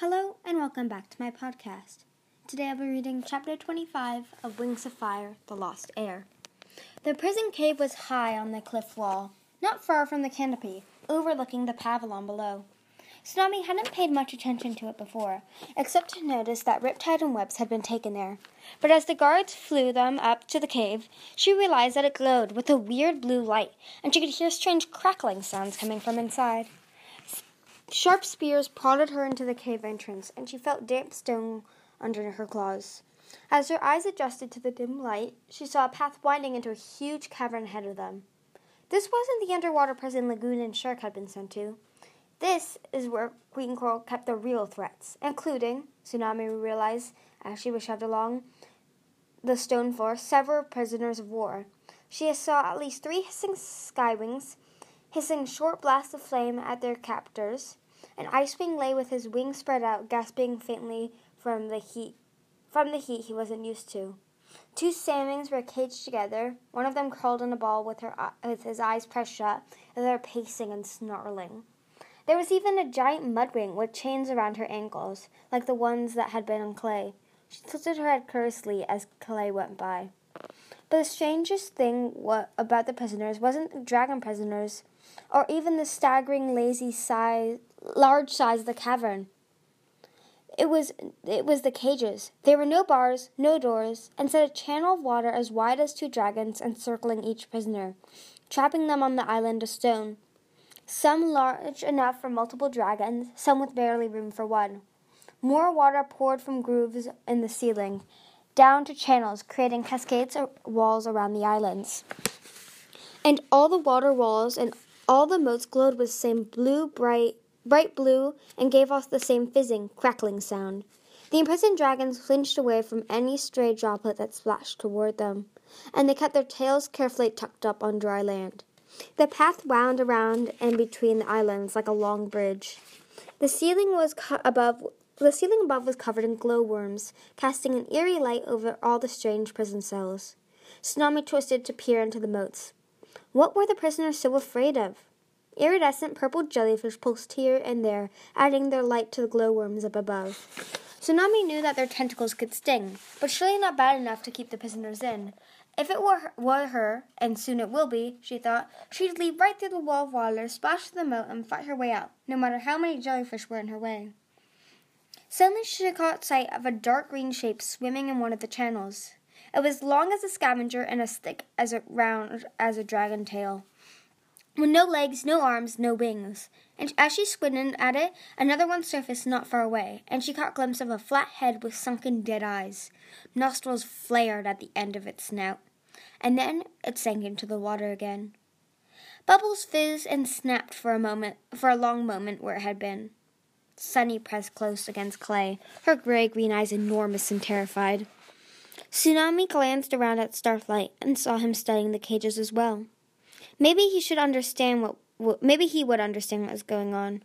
Hello and welcome back to my podcast. Today I'll be reading chapter 25 of Wings of Fire The Lost Heir. The prison cave was high on the cliff wall, not far from the canopy, overlooking the pavilion below. Tsunami hadn't paid much attention to it before, except to notice that Riptide and Webs had been taken there. But as the guards flew them up to the cave, she realized that it glowed with a weird blue light, and she could hear strange crackling sounds coming from inside. Sharp spears prodded her into the cave entrance, and she felt damp stone under her claws. As her eyes adjusted to the dim light, she saw a path winding into a huge cavern ahead of them. This wasn't the underwater prison Lagoon and Shark had been sent to. This is where Queen Coral kept the real threats, including, Tsunami realized as she was shoved along the stone floor, several prisoners of war. She saw at least three hissing skywings hissing short blasts of flame at their captors. An icewing lay with his wings spread out, gasping faintly from the heat from the heat he wasn't used to. Two sandwings were caged together. One of them curled in a ball with, her, uh, with his eyes pressed shut, the other pacing and snarling. There was even a giant mudwing with chains around her ankles, like the ones that had been on Clay. She tilted her head curiously as Clay went by. But the strangest thing about the prisoners wasn't the dragon prisoners or even the staggering lazy size large size of the cavern. It was it was the cages. There were no bars, no doors, instead a channel of water as wide as two dragons encircling each prisoner, trapping them on the island of stone. Some large enough for multiple dragons, some with barely room for one. More water poured from grooves in the ceiling, down to channels, creating cascades of walls around the islands. And all the water walls and all the moats glowed with the same blue, bright, bright blue, and gave off the same fizzing, crackling sound. The imprisoned dragons flinched away from any stray droplet that splashed toward them, and they kept their tails carefully tucked up on dry land. The path wound around and between the islands like a long bridge. The ceiling was above the ceiling above was covered in glowworms, casting an eerie light over all the strange prison cells. Tsunami twisted to peer into the moats. What were the prisoners so afraid of? Iridescent purple jellyfish pulsed here and there, adding their light to the glowworms up above. Tsunami knew that their tentacles could sting, but surely not bad enough to keep the prisoners in. If it were her, were her, and soon it will be, she thought, she'd leap right through the wall of water, splash to the moat, and fight her way out, no matter how many jellyfish were in her way. Suddenly she caught sight of a dark green shape swimming in one of the channels. It was long as a scavenger and as thick as a round as a dragon tail. With no legs, no arms, no wings. And as she squinted at it, another one surfaced not far away, and she caught a glimpse of a flat head with sunken dead eyes. Nostrils flared at the end of its snout, and then it sank into the water again. Bubbles fizzed and snapped for a moment, for a long moment where it had been. Sunny pressed close against Clay, her gray green eyes enormous and terrified. Tsunami glanced around at Starflight and saw him studying the cages as well. Maybe he should understand what, what maybe he would understand what was going on.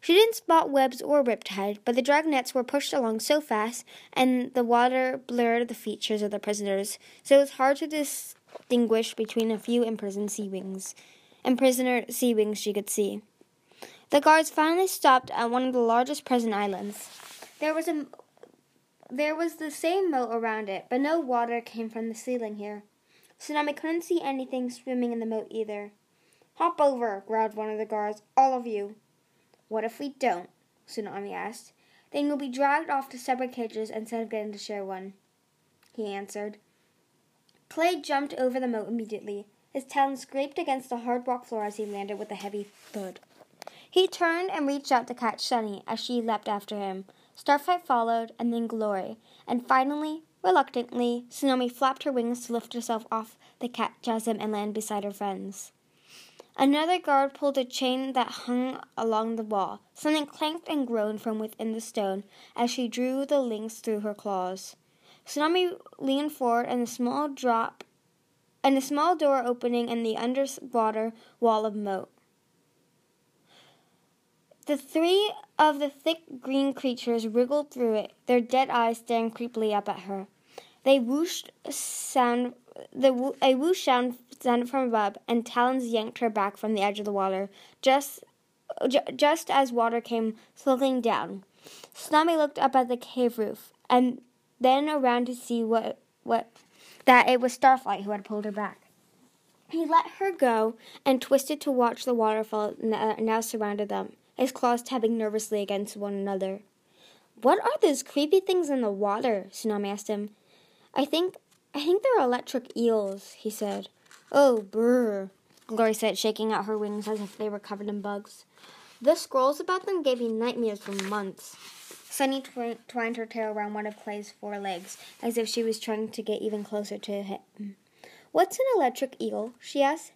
She didn't spot webs or riptide, but the dragonets were pushed along so fast and the water blurred the features of the prisoners, so it was hard to distinguish between a few imprisoned sea wings and prisoner sea wings she could see. The guards finally stopped at one of the largest prison islands. There was a there was the same moat around it, but no water came from the ceiling here. Tsunami couldn't see anything swimming in the moat either. Hop over, growled one of the guards, all of you. What if we don't? Tsunami asked. Then you'll be dragged off to separate cages instead of getting to share one. He answered. Clay jumped over the moat immediately. His talons scraped against the hard rock floor as he landed with a heavy thud. He turned and reached out to catch Sunny as she leapt after him. Starflight followed, and then Glory, and finally, reluctantly, Tsunami flapped her wings to lift herself off the cat chasm and land beside her friends. Another guard pulled a chain that hung along the wall. Something clanked and groaned from within the stone as she drew the links through her claws. Tsunami leaned forward, and a small drop, and a small door opening in the underwater wall of moat. The three of the thick green creatures wriggled through it, their dead eyes staring creepily up at her. They whooshed sound the a whoosh sound sounded from above, and talons yanked her back from the edge of the water, just just as water came slowing down. Tsunami looked up at the cave roof and then around to see what what that it was Starflight who had pulled her back. He let her go and twisted to watch the waterfall that uh, now surrounded them, his claws tapping nervously against one another. What are those creepy things in the water? Tsunami asked him. I think I think they're electric eels, he said. Oh, brr, Glory said, shaking out her wings as if they were covered in bugs. The scrolls about them gave me nightmares for months. Sunny twi- twined her tail around one of Clay's forelegs as if she was trying to get even closer to him. What's an electric eel? she asked.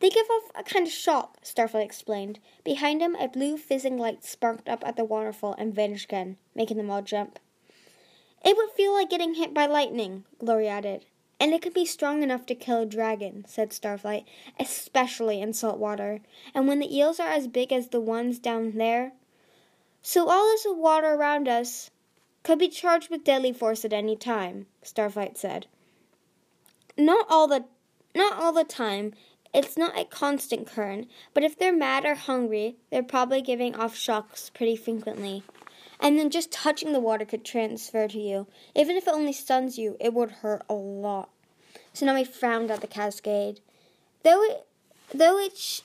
They give off a kind of shock, Starflight explained. Behind him, a blue fizzing light sparked up at the waterfall and vanished again, making them all jump. It would feel like getting hit by lightning, Glory added. And it could be strong enough to kill a dragon, said Starflight, especially in salt water. And when the eels are as big as the ones down there, so all this water around us could be charged with deadly force at any time, Starflight said. Not all the not all the time. It's not a constant current, but if they're mad or hungry, they're probably giving off shocks pretty frequently. And then just touching the water could transfer to you. Even if it only stuns you, it would hurt a lot. Tsunami frowned at the cascade. Though it though it sh-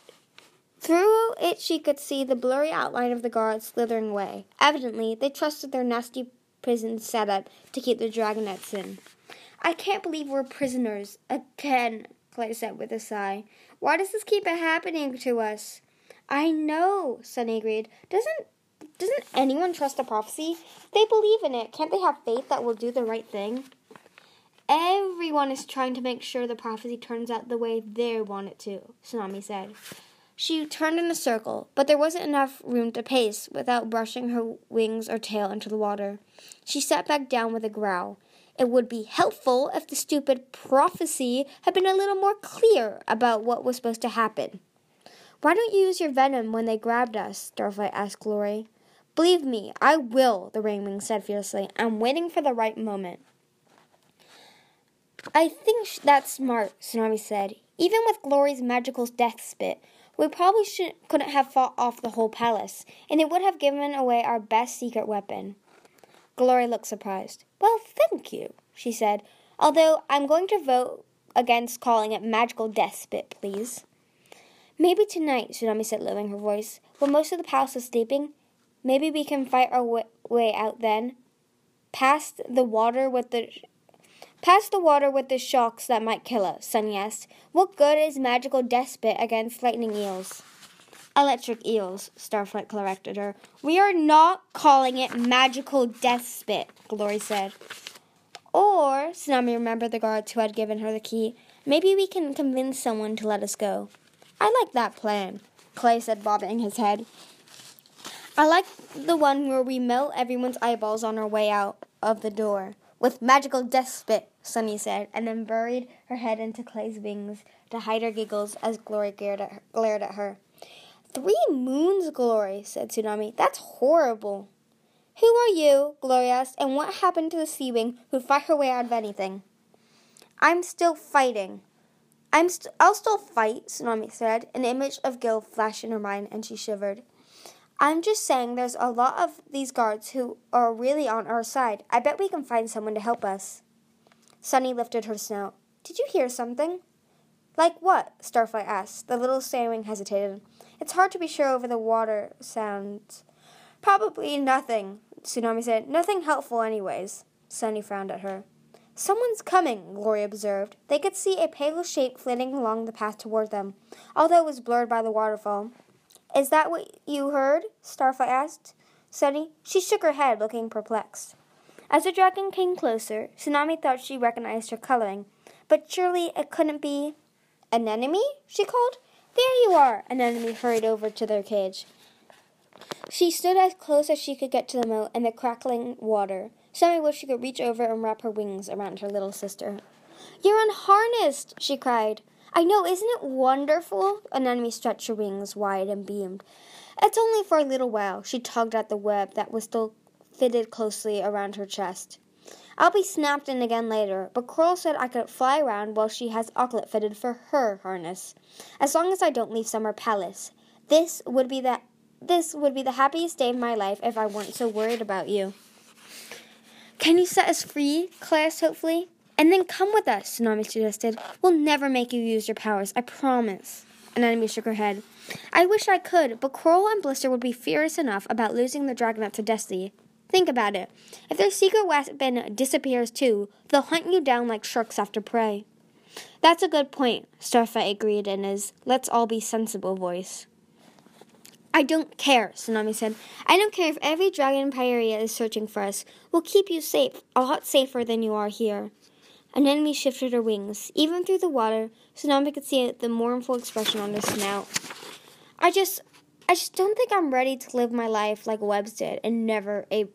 through it, she could see the blurry outline of the guards slithering away. Evidently, they trusted their nasty prison setup to keep the dragonets in. I can't believe we're prisoners again, Clay said with a sigh. Why does this keep happening to us? I know, Sunny agreed. Doesn't doesn't anyone trust a prophecy? They believe in it, can't they have faith that we'll do the right thing? Everyone is trying to make sure the prophecy turns out the way they want it to, Tsunami said. She turned in a circle, but there wasn't enough room to pace without brushing her wings or tail into the water. She sat back down with a growl. It would be helpful if the stupid prophecy had been a little more clear about what was supposed to happen. Why don't you use your venom when they grabbed us? Starflight asked Glory. Believe me, I will, the Rainwing said fiercely. I'm waiting for the right moment. I think that's smart, Tsunami said. Even with Glory's magical death spit, we probably couldn't have fought off the whole palace, and it would have given away our best secret weapon. Glory looked surprised. Well, thank you, she said, although I'm going to vote against calling it magical death spit, please. Maybe tonight, Tsunami said, lowering her voice, when most of the palace is sleeping, maybe we can fight our w- way out then. Past the water with the Past the water with the shocks that might kill us, Sunny asked. What good is magical death spit against lightning eels? Electric eels, Starflight corrected her. We are not calling it magical death spit, Glory said. Or, Tsunami remembered the guards who had given her the key, maybe we can convince someone to let us go. I like that plan, Clay said, bobbing his head. I like the one where we melt everyone's eyeballs on our way out of the door. With magical death spit, Sunny said, and then buried her head into Clay's wings to hide her giggles as Glory glared at her. Glared at her. Three moons, Glory, said Tsunami. That's horrible. Who are you? Glory asked, and what happened to the sea wing who'd fight her way out of anything? I'm still fighting. I'm st- I'll still fight, Tsunami said. An image of Gill flashed in her mind, and she shivered. I'm just saying there's a lot of these guards who are really on our side. I bet we can find someone to help us. Sunny lifted her snout. Did you hear something? Like what? Starflight asked. The little SandWing hesitated. It's hard to be sure over the water sounds. Probably nothing, Tsunami said. Nothing helpful, anyways. Sunny frowned at her. Someone's coming, Glory observed. They could see a pale shape flitting along the path toward them, although it was blurred by the waterfall. Is that what you heard? Starflight asked. Sunny, she shook her head, looking perplexed. As the dragon came closer, Tsunami thought she recognized her coloring, but surely it couldn't be. Anemone? she called. There you are! Anemone hurried over to their cage. She stood as close as she could get to the moat and the crackling water. Sammy wished she could reach over and wrap her wings around her little sister. You're unharnessed, she cried. I know, isn't it wonderful? Anemone stretched her wings wide and beamed. It's only for a little while. She tugged at the web that was still fitted closely around her chest. I'll be snapped in again later, but Coral said I could fly around while she has Auklet fitted for her harness, as long as I don't leave Summer Palace. This would be the this would be the happiest day of my life if I weren't so worried about you. Can you set us free? Asked hopefully. And then come with us, Tsunami suggested. We'll never make you use your powers, I promise. Anemone shook her head. I wish I could, but Coral and Blister would be furious enough about losing the Dragonet to Destiny. Think about it. If their secret weapon disappears too, they'll hunt you down like sharks after prey. That's a good point, Starflight agreed in his let's all be sensible voice. I don't care, Tsunami said. I don't care if every dragon in Pyrrhia is searching for us. We'll keep you safe, a lot safer than you are here. Anemone shifted her wings. Even through the water, Tsunami could see the mournful expression on her snout. I just, I just don't think I'm ready to live my life like Webs did and never a,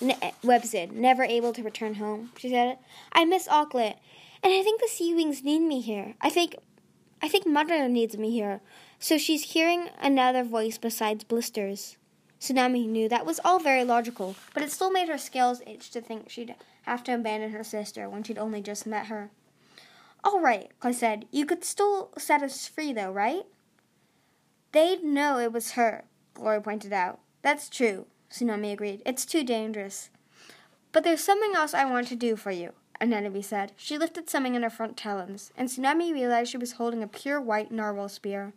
ne- Webs did, never able to return home. She said, I miss Auklet, and I think the Sea Wings need me here. I think, I think Mother needs me here. So she's hearing another voice besides Blister's. Tsunami knew that was all very logical, but it still made her scales itch to think she'd have to abandon her sister when she'd only just met her. All right, I said. You could still set us free, though, right? They'd know it was her, Glory pointed out. That's true, Tsunami agreed. It's too dangerous. But there's something else I want to do for you, Anemone said. She lifted something in her front talons, and Tsunami realized she was holding a pure white narwhal spear.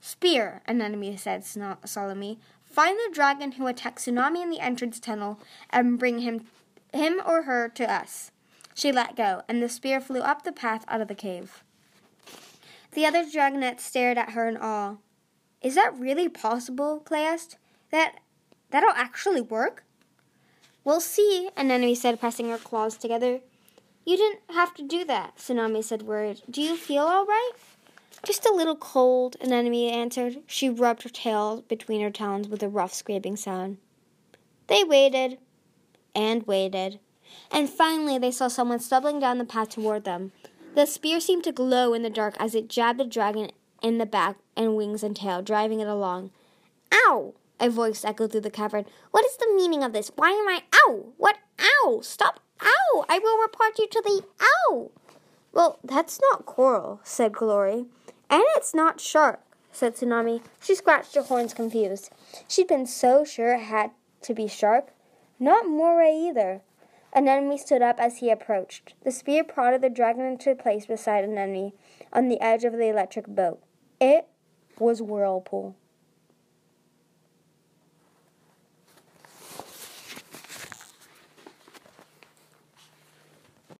Spear, Anemone said solemnly. Find the dragon who attacked Tsunami in the entrance tunnel and bring him, him or her to us. She let go, and the spear flew up the path out of the cave. The other dragonets stared at her in awe. Is that really possible? Clay asked. That that'll actually work? We'll see, Anemone said, pressing her claws together. You didn't have to do that, Tsunami said, worried. Do you feel all right? Just a little cold, Anemone answered. She rubbed her tail between her talons with a rough scraping sound. They waited and waited, and finally they saw someone stumbling down the path toward them. The spear seemed to glow in the dark as it jabbed the dragon in the back and wings and tail, driving it along. Ow! A voice echoed through the cavern. What is the meaning of this? Why am I ow? What ow? Stop ow! I will report you to the ow! Well, that's not Coral, said Glory. And it's not shark, said Tsunami. She scratched her horns confused. She'd been so sure it had to be shark. Not Moray either. Anemone stood up as he approached. The spear prodded the dragon into place beside Anemone on the edge of the electric boat. It was Whirlpool.